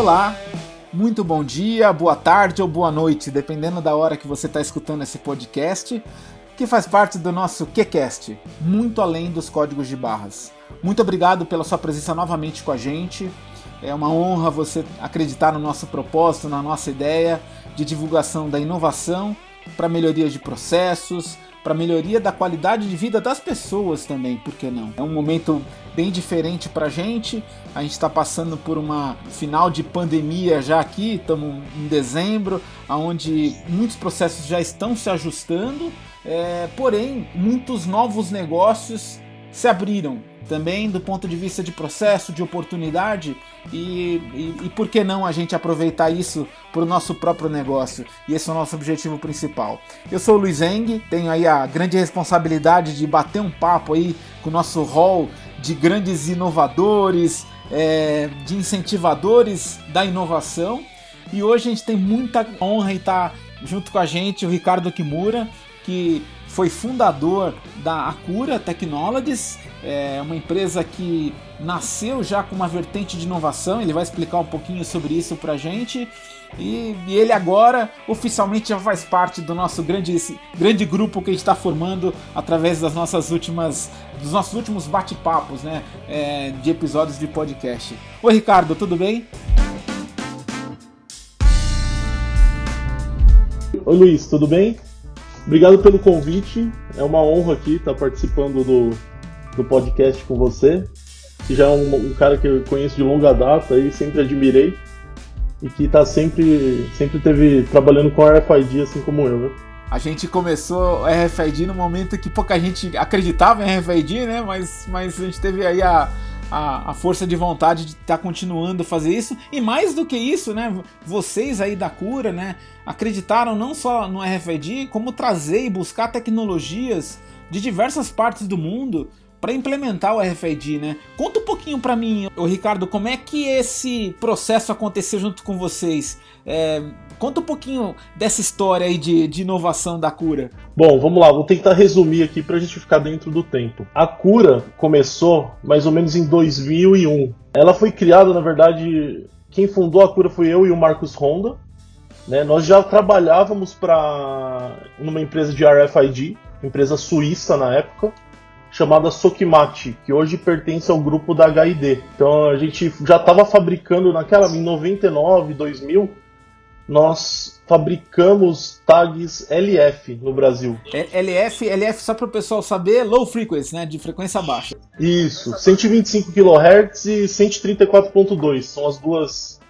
Olá, muito bom dia, boa tarde ou boa noite, dependendo da hora que você está escutando esse podcast, que faz parte do nosso QCast, muito além dos códigos de barras. Muito obrigado pela sua presença novamente com a gente. É uma honra você acreditar no nosso propósito, na nossa ideia de divulgação da inovação para melhoria de processos, para melhoria da qualidade de vida das pessoas também, por que não? É um momento bem diferente para gente. A gente está passando por uma final de pandemia já aqui, estamos em dezembro, onde muitos processos já estão se ajustando, é, porém muitos novos negócios se abriram também do ponto de vista de processo, de oportunidade e, e, e por que não a gente aproveitar isso para o nosso próprio negócio? E esse é o nosso objetivo principal. Eu sou o Luiz Eng, tenho aí a grande responsabilidade de bater um papo aí com o nosso hall de grandes inovadores, é, de incentivadores da inovação. E hoje a gente tem muita honra em estar junto com a gente o Ricardo Kimura, que foi fundador da Acura Technologies, é uma empresa que nasceu já com uma vertente de inovação. Ele vai explicar um pouquinho sobre isso para gente. E, e, ele agora oficialmente já faz parte do nosso grande, grande grupo que a gente está formando através das nossas últimas, dos nossos últimos bate-papos, né, é, de episódios de podcast. Oi, Ricardo, tudo bem? Oi, Luiz, tudo bem? Obrigado pelo convite. É uma honra aqui estar participando do, do podcast com você. Que já é um, um cara que eu conheço de longa data e sempre admirei. E que está sempre, sempre teve trabalhando com RFID, assim como eu, né? A gente começou RFID no momento que pouca gente acreditava em RFID, né? Mas, mas a gente teve aí a, a, a, força de vontade de estar tá continuando a fazer isso. E mais do que isso, né? Vocês aí da cura, né? Acreditaram não só no RFID, como trazer e buscar tecnologias de diversas partes do mundo para implementar o RFID, né? Conta um pouquinho para mim, o Ricardo, como é que esse processo aconteceu junto com vocês? É, conta um pouquinho dessa história aí de, de inovação da cura. Bom, vamos lá, vou tentar resumir aqui para a gente ficar dentro do tempo. A cura começou mais ou menos em 2001. Ela foi criada, na verdade, quem fundou a cura foi eu e o Marcos Honda. Né? Nós já trabalhávamos para numa empresa de RFID, empresa suíça na época chamada Sokimati, que hoje pertence ao grupo da HID. Então a gente já estava fabricando naquela em 99, 2000, nós fabricamos tags LF no Brasil. LF, LF só para o pessoal saber, low frequency, né, de frequência baixa. Isso, 125 kHz e 134.2 são as duas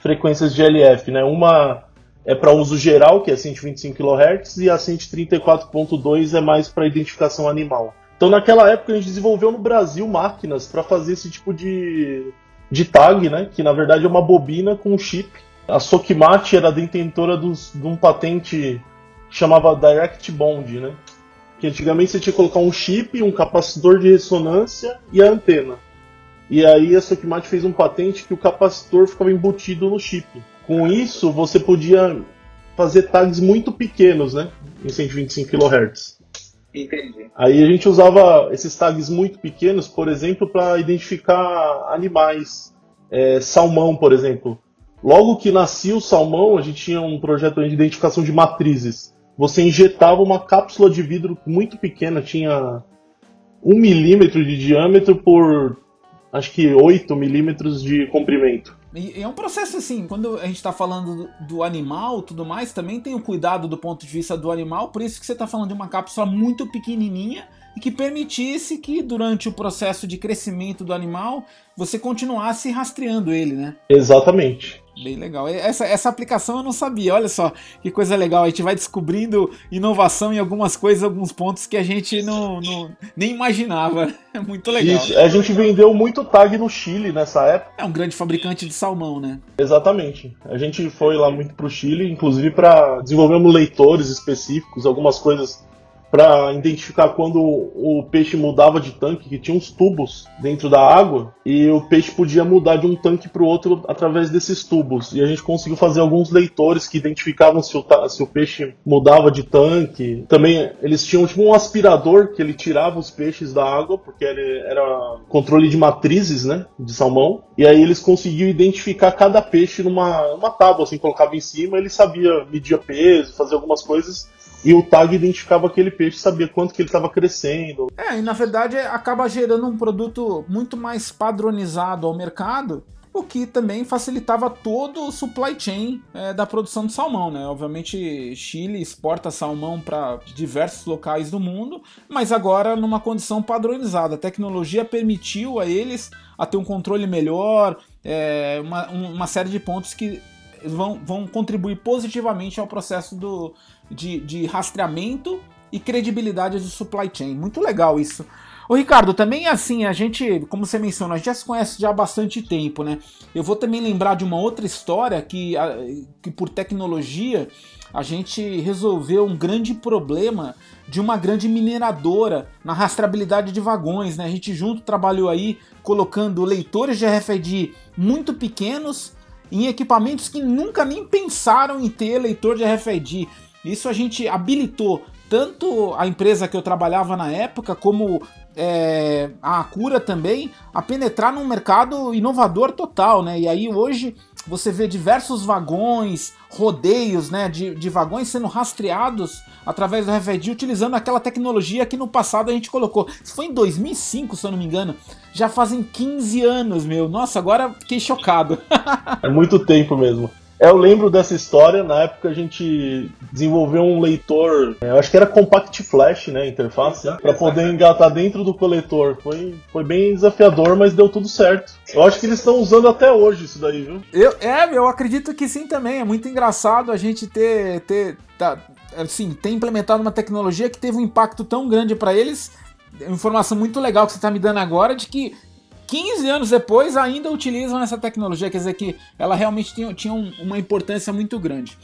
frequências de LF, né? Uma é para uso geral, que é 125 kHz, e a 134.2 é mais para identificação animal. Então, naquela época, a gente desenvolveu no Brasil máquinas para fazer esse tipo de, de tag, né? Que na verdade é uma bobina com um chip. A Sokimati era detentora dos, de um patente que chamava Direct Bond, né? Que antigamente você tinha que colocar um chip, um capacitor de ressonância e a antena. E aí a Sokimati fez um patente que o capacitor ficava embutido no chip. Com isso, você podia fazer tags muito pequenos, né? Em 125 kHz. Entendi. Aí a gente usava esses tags muito pequenos, por exemplo, para identificar animais. É, salmão, por exemplo. Logo que nascia o salmão, a gente tinha um projeto de identificação de matrizes. Você injetava uma cápsula de vidro muito pequena, tinha um milímetro de diâmetro por acho que 8 milímetros de comprimento. E é um processo assim, quando a gente está falando do, animal tudo mais, também tem o cuidado do ponto de vista do animal, por isso que você está falando de uma cápsula muito pequenininha e que permitisse que durante o processo de crescimento do animal você continuasse rastreando ele, né? Exatamente. Bem legal. Essa, essa aplicação eu não sabia. Olha só que coisa legal. A gente vai descobrindo inovação em algumas coisas, alguns pontos que a gente não, não nem imaginava. É muito legal. Isso. A gente vendeu muito tag no Chile nessa época. É um grande fabricante de salmão, né? Exatamente. A gente foi lá muito pro Chile, inclusive para desenvolvermos leitores específicos, algumas coisas para identificar quando o peixe mudava de tanque, que tinha uns tubos dentro da água e o peixe podia mudar de um tanque para o outro através desses tubos. E a gente conseguiu fazer alguns leitores que identificavam se o, se o peixe mudava de tanque. Também eles tinham tipo um aspirador que ele tirava os peixes da água, porque ele era controle de matrizes, né, de salmão. E aí eles conseguiam identificar cada peixe numa, numa tábua, assim, colocava em cima, ele sabia medir peso, fazer algumas coisas e o tag identificava aquele peixe, sabia quanto que ele estava crescendo. É, e na verdade acaba gerando um produto muito mais padronizado ao mercado, o que também facilitava todo o supply chain é, da produção de salmão, né? Obviamente, Chile exporta salmão para diversos locais do mundo, mas agora numa condição padronizada. A tecnologia permitiu a eles a ter um controle melhor, é, uma, uma série de pontos que vão, vão contribuir positivamente ao processo do, de, de rastreamento e credibilidade do supply chain. Muito legal isso. Ô Ricardo, também assim, a gente, como você mencionou, a gente já se conhece já há bastante tempo, né? Eu vou também lembrar de uma outra história que, que por tecnologia a gente resolveu um grande problema de uma grande mineradora na rastreabilidade de vagões, né? A gente junto trabalhou aí colocando leitores de RFID muito pequenos em equipamentos que nunca nem pensaram em ter leitor de RFID. Isso a gente habilitou tanto a empresa que eu trabalhava na época, como é, a Cura também, a penetrar num mercado inovador total, né? E aí hoje você vê diversos vagões, rodeios, né, de, de vagões sendo rastreados através do RFID utilizando aquela tecnologia que no passado a gente colocou. Isso foi em 2005, se eu não me engano. Já fazem 15 anos, meu. Nossa, agora fiquei chocado. é muito tempo mesmo. Eu lembro dessa história, na época a gente desenvolveu um leitor, é, eu acho que era Compact Flash, né, interface, para poder engatar dentro do coletor. Foi, foi bem desafiador, mas deu tudo certo. Eu acho que eles estão usando até hoje isso daí, viu? Eu, é, eu acredito que sim também. É muito engraçado a gente ter, ter tá, assim, ter implementado uma tecnologia que teve um impacto tão grande para eles informação muito legal que você está me dando agora de que 15 anos depois ainda utilizam essa tecnologia, quer dizer que ela realmente tinha, tinha uma importância muito grande.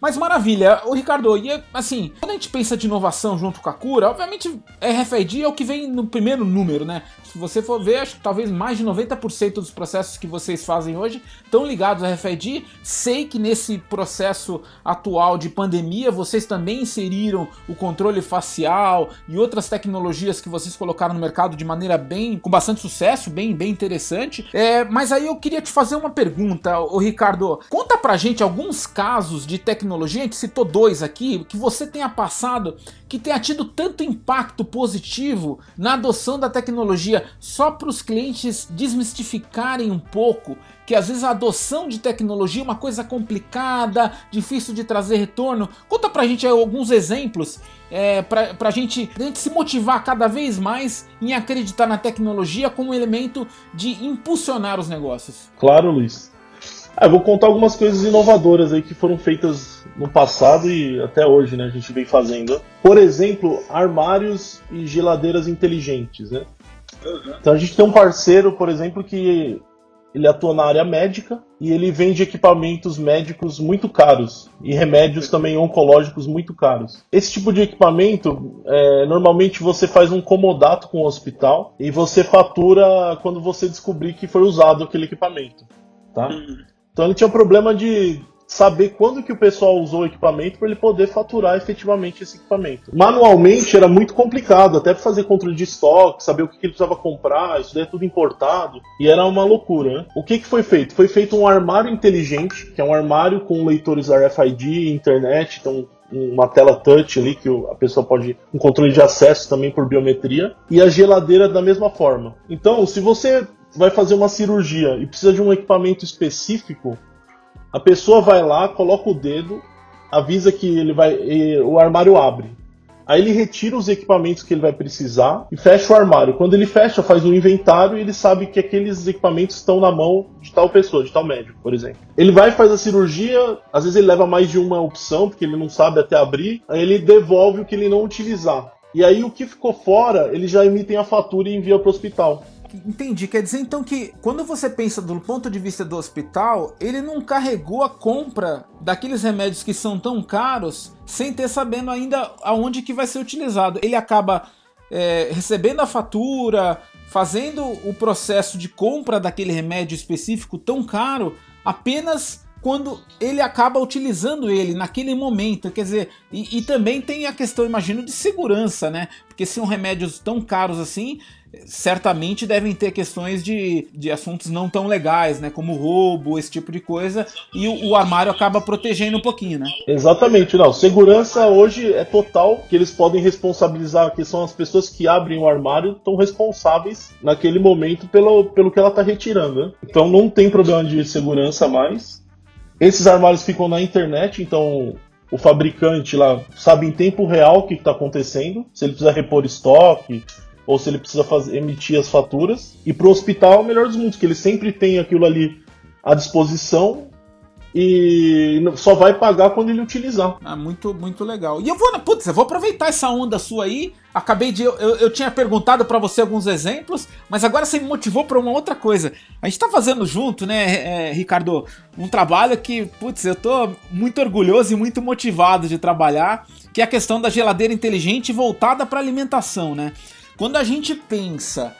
Mas maravilha, o Ricardo, e assim, quando a gente pensa de inovação junto com a cura, obviamente RFID é o que vem no primeiro número, né? Se você for ver, acho que talvez mais de 90% dos processos que vocês fazem hoje estão ligados a RFID. Sei que nesse processo atual de pandemia, vocês também inseriram o controle facial e outras tecnologias que vocês colocaram no mercado de maneira bem, com bastante sucesso, bem, bem interessante. É, mas aí eu queria te fazer uma pergunta, o Ricardo. Conta pra gente alguns casos de tecnologia, a gente citou dois aqui, que você tenha passado, que tenha tido tanto impacto positivo na adoção da tecnologia, só para os clientes desmistificarem um pouco que às vezes a adoção de tecnologia é uma coisa complicada, difícil de trazer retorno. Conta pra gente alguns exemplos é, pra, pra gente, pra gente se motivar cada vez mais em acreditar na tecnologia como elemento de impulsionar os negócios. Claro, Luiz. Ah, vou contar algumas coisas inovadoras aí que foram feitas no passado e até hoje, né? A gente vem fazendo. Por exemplo, armários e geladeiras inteligentes, né? Uhum. Então a gente tem um parceiro, por exemplo, que ele atua na área médica e ele vende equipamentos médicos muito caros e remédios também oncológicos muito caros. Esse tipo de equipamento, é, normalmente você faz um comodato com o hospital e você fatura quando você descobrir que foi usado aquele equipamento, tá? Uhum. Então ele tinha um problema de saber quando que o pessoal usou o equipamento para ele poder faturar efetivamente esse equipamento. Manualmente era muito complicado, até para fazer controle de estoque, saber o que, que ele precisava comprar, isso daí é tudo importado, e era uma loucura. Né? O que, que foi feito? Foi feito um armário inteligente, que é um armário com leitores RFID, internet, então uma tela touch ali que a pessoa pode um controle de acesso também por biometria e a geladeira da mesma forma. Então, se você vai fazer uma cirurgia e precisa de um equipamento específico, a pessoa vai lá, coloca o dedo, avisa que ele vai, o armário abre. Aí ele retira os equipamentos que ele vai precisar e fecha o armário. Quando ele fecha, faz um inventário e ele sabe que aqueles equipamentos estão na mão de tal pessoa, de tal médico, por exemplo. Ele vai faz a cirurgia, às vezes ele leva mais de uma opção, porque ele não sabe até abrir, aí ele devolve o que ele não utilizar. E aí o que ficou fora, eles já emitem a fatura e enviam para o hospital. Entendi. Quer dizer então que quando você pensa do ponto de vista do hospital, ele não carregou a compra daqueles remédios que são tão caros sem ter sabendo ainda aonde que vai ser utilizado. Ele acaba é, recebendo a fatura, fazendo o processo de compra daquele remédio específico tão caro apenas quando ele acaba utilizando ele naquele momento. Quer dizer, e, e, também tem a questão, imagino, de segurança, né? Porque são remédios tão caros assim, certamente devem ter questões de, de assuntos não tão legais, né? Como roubo, esse tipo de coisa, e o, o, armário acaba protegendo um pouquinho, né? Exatamente, não. Segurança hoje é total, que eles podem responsabilizar, que são as pessoas que abrem o armário, estão responsáveis naquele momento pelo, pelo que ela está retirando, né? Então não tem problema de segurança mais. Esses armários ficam na internet, então o fabricante lá sabe em tempo real o que está acontecendo, se ele precisa repor estoque, ou se ele precisa fazer, emitir as faturas. E para o hospital, o melhor dos mundos, que ele sempre tem aquilo ali à disposição e só vai pagar quando ele utilizar. Ah, muito, muito legal. E eu vou, putz, eu vou aproveitar essa onda sua aí. Acabei de. Eu, eu tinha perguntado para você alguns exemplos, mas agora você me motivou para uma outra coisa. A gente tá fazendo junto, né, é, Ricardo, um trabalho que, putz, eu tô muito orgulhoso e muito motivado de trabalhar, que é a questão da geladeira inteligente voltada para alimentação, né? Quando a gente pensa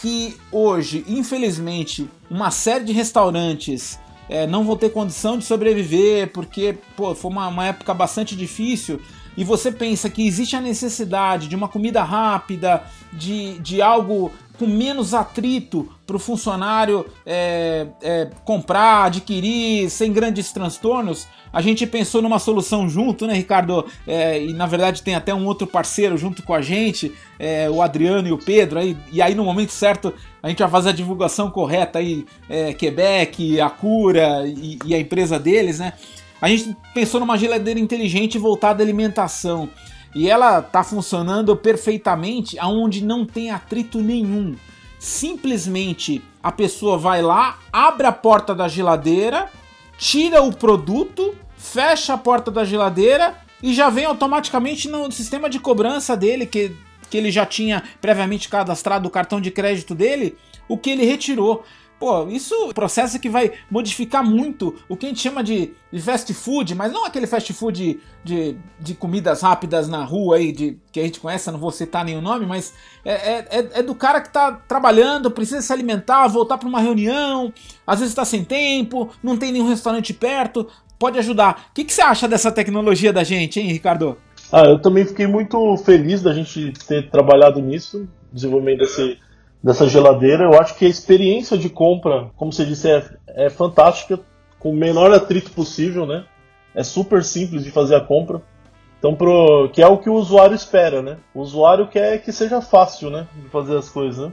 que hoje, infelizmente, uma série de restaurantes é, não vão ter condição de sobreviver porque pô, foi uma, uma época bastante difícil. E você pensa que existe a necessidade de uma comida rápida, de, de algo com menos atrito para o funcionário é, é, comprar, adquirir, sem grandes transtornos, a gente pensou numa solução junto, né, Ricardo? É, e na verdade tem até um outro parceiro junto com a gente, é, o Adriano e o Pedro. Aí, e aí no momento certo a gente vai fazer a divulgação correta aí, é, Quebec, a Cura e, e a empresa deles, né? A gente pensou numa geladeira inteligente voltada à alimentação e ela está funcionando perfeitamente aonde não tem atrito nenhum. Simplesmente a pessoa vai lá, abre a porta da geladeira, tira o produto, fecha a porta da geladeira e já vem automaticamente no sistema de cobrança dele, que, que ele já tinha previamente cadastrado o cartão de crédito dele, o que ele retirou. Pô, isso é um processo que vai modificar muito o que a gente chama de, de fast food, mas não aquele fast food de, de, comidas rápidas na rua aí, de, que a gente conhece, não vou citar nenhum nome, mas é, é, é, é do cara que tá trabalhando, precisa se alimentar, voltar para uma reunião, às vezes está sem tempo, não tem nenhum restaurante perto, pode ajudar. O que, que você acha dessa tecnologia da gente, hein, Ricardo? Ah, eu também fiquei muito feliz da gente ter trabalhado nisso, desenvolvimento desse dessa geladeira. Eu acho que a experiência de compra, como você disse, é, é fantástica, com o menor atrito possível, né? É super simples de fazer a compra. Então, pro, que é o que o usuário espera, né? O usuário quer que seja fácil, né? De fazer as coisas, né?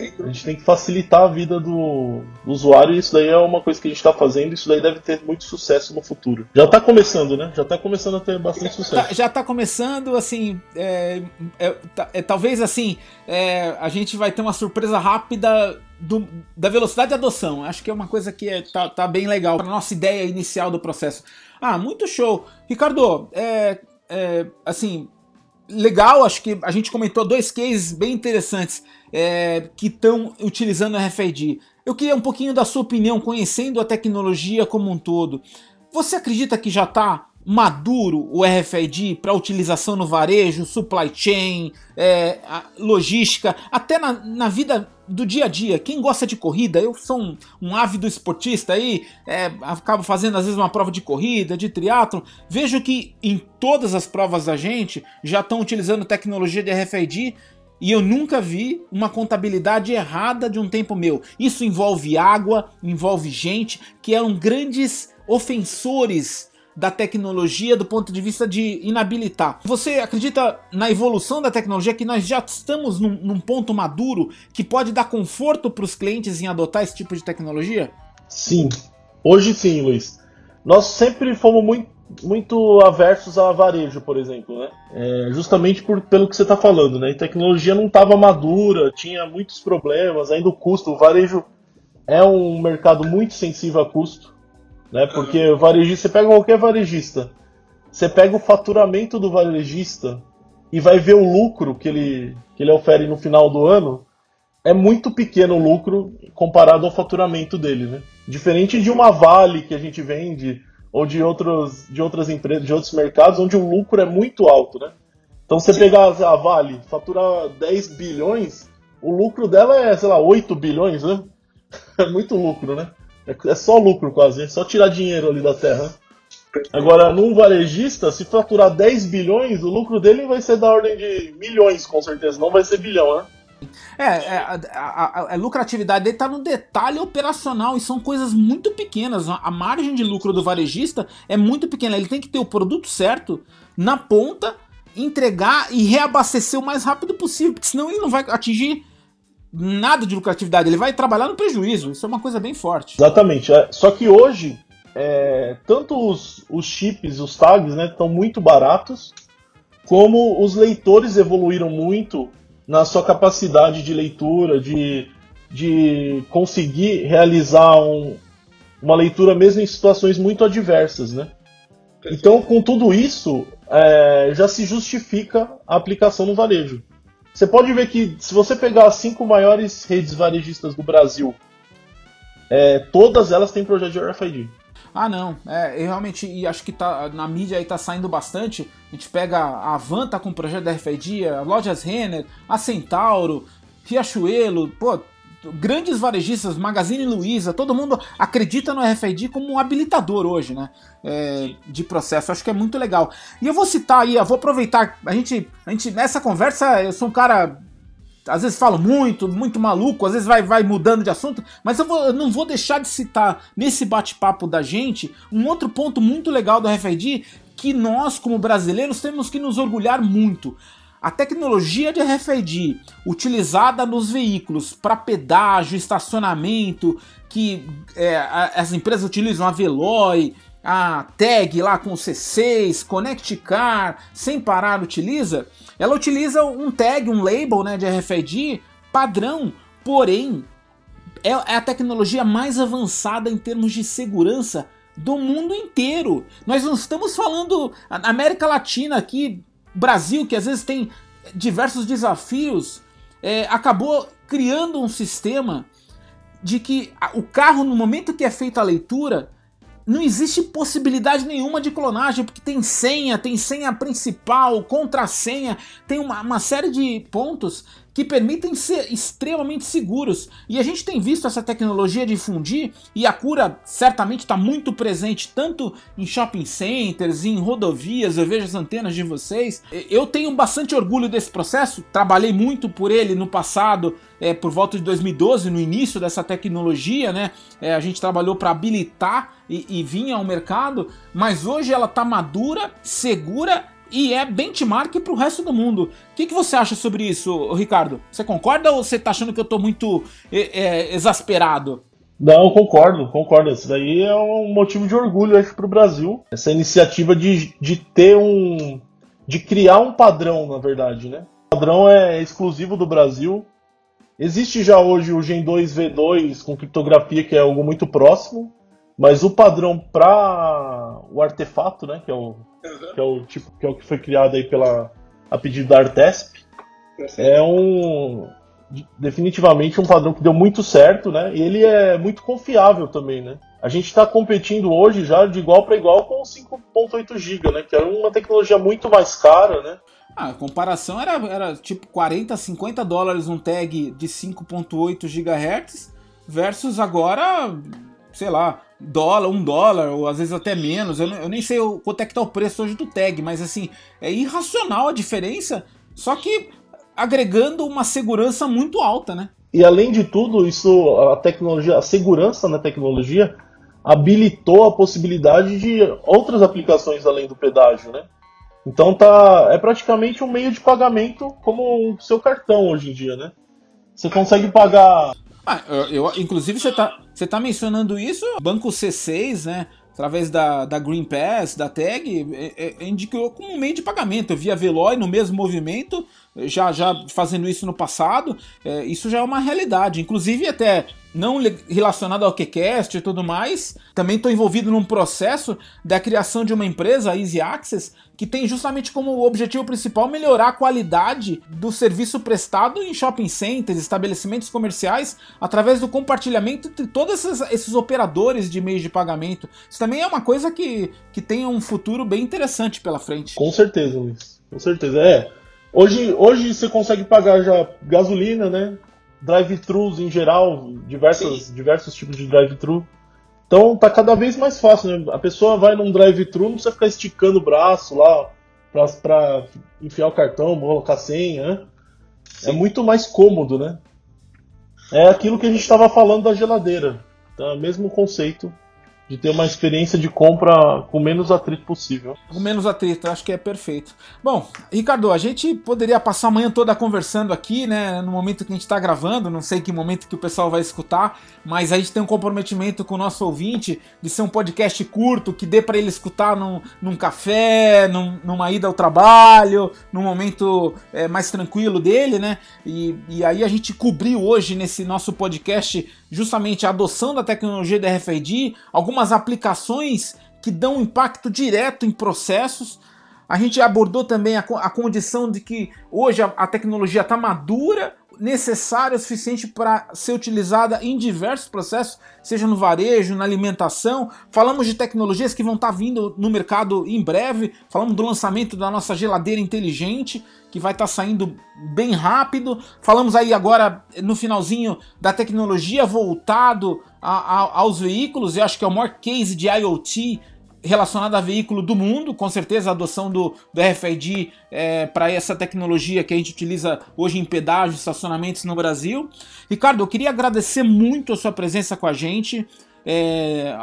A gente tem que facilitar a vida do, do usuário e isso daí é uma coisa que a gente está fazendo e isso daí deve ter muito sucesso no futuro. Já está começando, né? Já está começando a ter bastante sucesso. Tá, já está começando, assim, é, é, é, talvez assim, é, a gente vai ter uma surpresa rápida do, da velocidade de adoção. Acho que é uma coisa que é, tá, tá bem legal para nossa ideia inicial do processo. Ah, muito show. Ricardo, é, é, assim, legal, acho que a gente comentou dois cases bem interessantes é, que estão utilizando o RFID. Eu queria um pouquinho da sua opinião, conhecendo a tecnologia como um todo. Você acredita que já está maduro o RFID para utilização no varejo, supply chain, é, logística, até na, na, vida do dia a dia. Quem gosta de corrida, eu sou um, um ávido esportista aí, é, acabo fazendo às vezes uma prova de corrida, de triatlon, vejo que em todas as provas da gente já estão utilizando tecnologia de RFID e eu nunca vi uma contabilidade errada de um tempo meu. Isso envolve água, envolve gente que eram grandes ofensores da tecnologia do ponto de vista de inabilitar. Você acredita na evolução da tecnologia que nós já estamos num, num ponto maduro que pode dar conforto para os clientes em adotar esse tipo de tecnologia? Sim, hoje sim, Luiz. Nós sempre fomos muito muito aversos a varejo, por exemplo, né? É, justamente por, pelo que você está falando, né? A tecnologia não estava madura, tinha muitos problemas, ainda o custo. O varejo é um mercado muito sensível a custo, né? Porque o varejista, você pega qualquer varejista, você pega o faturamento do varejista e vai ver o lucro que ele, que ele ofere no final do ano, é muito pequeno o lucro comparado ao faturamento dele, né? Diferente de uma Vale que a gente vende ou de outros de outras empresas, de outros mercados onde o lucro é muito alto, né? Então você pegar a Vale, faturar 10 bilhões, o lucro dela é, sei lá, 8 bilhões, né? É muito lucro, né? É, é só lucro quase, é só tirar dinheiro ali da terra. Agora, num varejista, se faturar 10 bilhões, o lucro dele vai ser da ordem de milhões, com certeza, não vai ser bilhão, né? É, é a, a, a, lucratividade dele está no detalhe operacional e são coisas muito pequenas. A margem de lucro do varejista é muito pequena. Ele tem que ter o produto certo na ponta, entregar e reabastecer o mais rápido possível, porque senão ele não vai atingir nada de lucratividade. Ele vai trabalhar no prejuízo. Isso é uma coisa bem forte. Exatamente. É, só que hoje, é, tanto os, os chips, os tags, né, estão muito baratos, como os leitores evoluíram muito na sua capacidade de leitura, de, de conseguir realizar um, uma leitura mesmo em situações muito adversas, né? Então, com tudo isso, é, já se justifica a aplicação no varejo. Você pode ver que se você pegar as cinco maiores redes varejistas do Brasil, é, todas elas têm projeto de RFID. Ah, não. É, eu realmente e acho que tá, na mídia aí tá saindo bastante. A gente pega a Van tá com projeto da RFID, a Lojas Renner, a Centauro, Riachuelo, pô, grandes varejistas, Magazine Luiza, todo mundo acredita no RFID como um habilitador hoje, né? É, de processo. acho que é muito legal. E eu vou citar aí, eu vou aproveitar. A gente, a gente, nessa conversa, eu sou um cara às vezes falo muito, muito maluco, às vezes vai, vai mudando de assunto, mas eu, vou, eu não vou deixar de citar nesse bate-papo da gente um outro ponto muito legal do RFID que nós, como brasileiros, temos que nos orgulhar muito. A tecnologia de RFID utilizada nos veículos para pedágio, estacionamento, que é, as empresas utilizam a Veloy, a tag lá com C6, Connect Car, sem parar utiliza, ela utiliza um tag, um label né, de RFID padrão, porém é, é a tecnologia mais avançada em termos de segurança do mundo inteiro. Nós não estamos falando América Latina aqui, Brasil, que às vezes tem diversos desafios, é, acabou criando um sistema de que o carro, no momento que é feita a leitura, não existe possibilidade nenhuma de clonagem, porque tem senha, tem senha principal, contrassenha, tem uma, uma série de pontos que permitem ser extremamente seguros. E a gente tem visto essa tecnologia difundir e a cura certamente está muito presente tanto em shopping centers, em rodovias. Eu vejo as antenas de vocês. Eu tenho bastante orgulho desse processo, trabalhei muito por ele no passado, é, por volta de 2012, no início dessa tecnologia, né? É, a gente trabalhou para habilitar e, e vinha ao mercado, mas hoje ela está madura, segura e é benchmark para o resto do mundo. O que, que, você acha sobre isso, Ricardo? Você concorda ou você está achando que eu estou muito é, é, exasperado? Não, concordo, concordo. Isso daí é um motivo de orgulho, para o Brasil. Essa iniciativa de, de ter um. de criar um padrão, na verdade, né? O padrão é exclusivo do Brasil. Existe já hoje o Gen 2 V2 com criptografia, que é algo muito próximo, mas o padrão para o artefato, né, que é o uhum. que é o tipo que é o que foi criado aí pela a pedido da Artesp, é um definitivamente um padrão que deu muito certo, né? E ele é muito confiável também, né? A gente está competindo hoje já de igual para igual com o 5.8 GB, né? Que é uma tecnologia muito mais cara, né? Ah, a comparação era, era tipo 40, 50 dólares um tag de 5.8 GHz versus agora, sei lá, dólar, um dólar, ou às vezes até menos. Eu, eu nem sei o, quanto é que tá o preço hoje do tag, mas assim, é irracional a diferença, só que agregando uma segurança muito alta, né? E além de tudo, isso, a tecnologia, a segurança na tecnologia habilitou a possibilidade de outras aplicações além do pedágio, né? Então tá, é praticamente um meio de pagamento como o seu cartão hoje em dia, né? Você consegue pagar ah, eu, eu, inclusive, você tá, você tá mencionando isso, Banco C6, né? Através da, da Green Pass, da Tag, é, é, indicou como um meio de pagamento. Eu via Veloy no mesmo movimento, já, já fazendo isso no passado, é, isso já é uma realidade. Inclusive, até não relacionado ao QCast e tudo mais, também estou envolvido num processo da criação de uma empresa, a Easy Access, que tem justamente como objetivo principal melhorar a qualidade do serviço prestado em shopping centers, estabelecimentos comerciais, através do compartilhamento entre todos esses, esses operadores de meios de pagamento. Isso também é uma coisa que, que tem um futuro bem interessante pela frente. Com certeza, Luiz. Com certeza. É. Hoje, hoje você consegue pagar já gasolina, né? drive-thrus em geral, diversos, diversos tipos de drive-thru. Então tá cada vez mais fácil, né? A pessoa vai num drive-thru, não precisa ficar esticando o braço lá pra, pra enfiar o cartão, colocar senha, né? É muito mais cômodo, né? É aquilo que a gente estava falando da geladeira. Tá? Mesmo conceito de ter uma experiência de compra com menos atrito possível. Com menos atrito, acho que é perfeito. Bom, Ricardo, a gente poderia passar a manhã toda conversando aqui, né? No momento que a gente está gravando, não sei que momento que o pessoal vai escutar, mas a gente tem um comprometimento com o nosso ouvinte de ser um podcast curto, que dê para ele escutar num, num café, num, numa ida ao trabalho, num momento é, mais tranquilo dele, né? E, e aí a gente cobriu hoje nesse nosso podcast justamente a adoção da tecnologia da RFID, algumas aplicações que dão impacto direto em processos. A gente abordou também a, a condição de que hoje a, a tecnologia está madura, necessária o suficiente para ser utilizada em diversos processos, seja no varejo, na alimentação. Falamos de tecnologias que vão estar tá vindo no mercado em breve. Falamos do lançamento da nossa geladeira inteligente, que vai estar tá saindo bem rápido. Falamos aí agora no finalzinho da tecnologia voltado a, a, aos veículos. Eu acho que é o maior case de IoT relacionado a veículo do mundo, com certeza a adoção do, do RFID é, para essa tecnologia que a gente utiliza hoje em pedágios, estacionamentos no Brasil. Ricardo, eu queria agradecer muito a sua presença com a gente. É,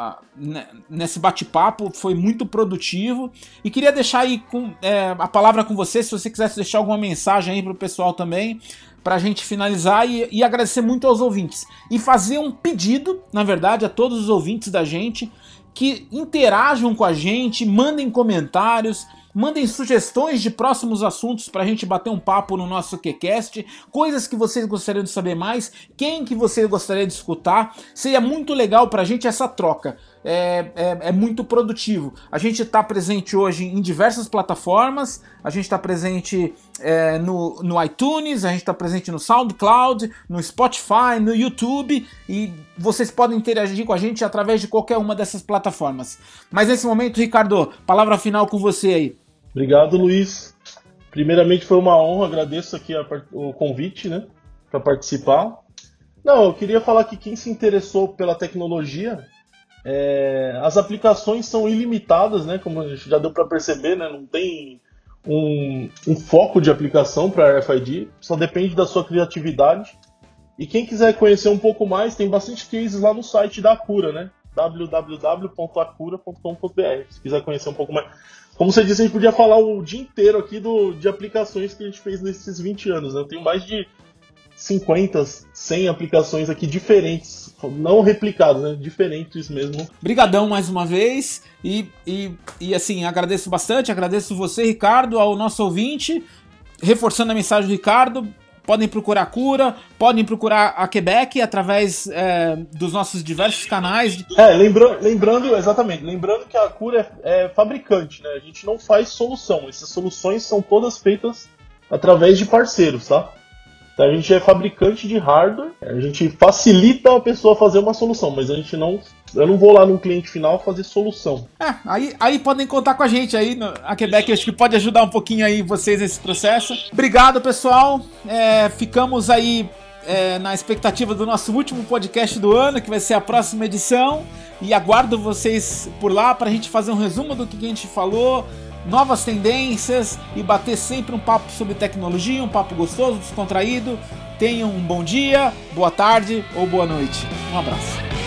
nesse bate-papo foi muito produtivo. E queria deixar aí com, é, a palavra com você se você quisesse deixar alguma mensagem aí para o pessoal também para a gente finalizar e, e, agradecer muito aos ouvintes. E fazer um pedido, na verdade, a todos os ouvintes da gente que interajam com a gente, mandem comentários, mandem sugestões de próximos assuntos para a gente bater um papo no nosso QCast, coisas que vocês gostariam de saber mais, quem que você gostaria de escutar. Seria muito legal para a gente essa troca é, é, é muito produtivo. A gente está presente hoje em diversas plataformas, a gente está presente é, no, no iTunes, a gente está presente no SoundCloud, no Spotify, no YouTube e vocês podem interagir com a gente através de qualquer uma dessas plataformas. Mas nesse momento, Ricardo, palavra final com você aí. Obrigado, Luiz. Primeiramente foi uma honra, agradeço aqui a, o convite, né, para participar. Não, eu queria falar que quem se interessou pela tecnologia é, as aplicações são ilimitadas, né? Como já deu para perceber, né? Não tem um, um foco de aplicação para RFID, só depende da sua criatividade. E quem quiser conhecer um pouco mais, tem bastante cases lá no site da Acura, né? www.acura.com.br. Se quiser conhecer um pouco mais. Como você disse, a gente podia falar o dia inteiro aqui do, de aplicações que a gente fez nesses 20 anos. Né? Eu tenho mais de 50, 100 aplicações aqui diferentes, não replicadas, né? Diferentes mesmo. Brigadão mais uma vez e, e, e assim, agradeço bastante, agradeço você, Ricardo, ao nosso ouvinte, reforçando a mensagem do Ricardo, podem procurar a Cura, podem procurar a Quebec através é, dos nossos diversos canais. É, lembra lembrando, exatamente, lembrando que a Cura é, é, fabricante, né? A gente não faz solução, essas soluções são todas feitas através de parceiros, tá? A gente é fabricante de hardware, a gente facilita a pessoa fazer uma solução, mas a gente não. Eu não vou lá no cliente final fazer solução. É, aí, aí podem contar com a gente aí. No, a Quebec acho que pode ajudar um pouquinho aí vocês nesse processo. Obrigado, pessoal. É, ficamos aí é, na expectativa do nosso último podcast do ano, que vai ser a próxima edição. E aguardo vocês por lá para a gente fazer um resumo do que a gente falou, novas tendências e bater sempre um papo sobre tecnologia, um papo gostoso, descontraído. Tenham um bom dia, boa tarde ou boa noite. Um abraço.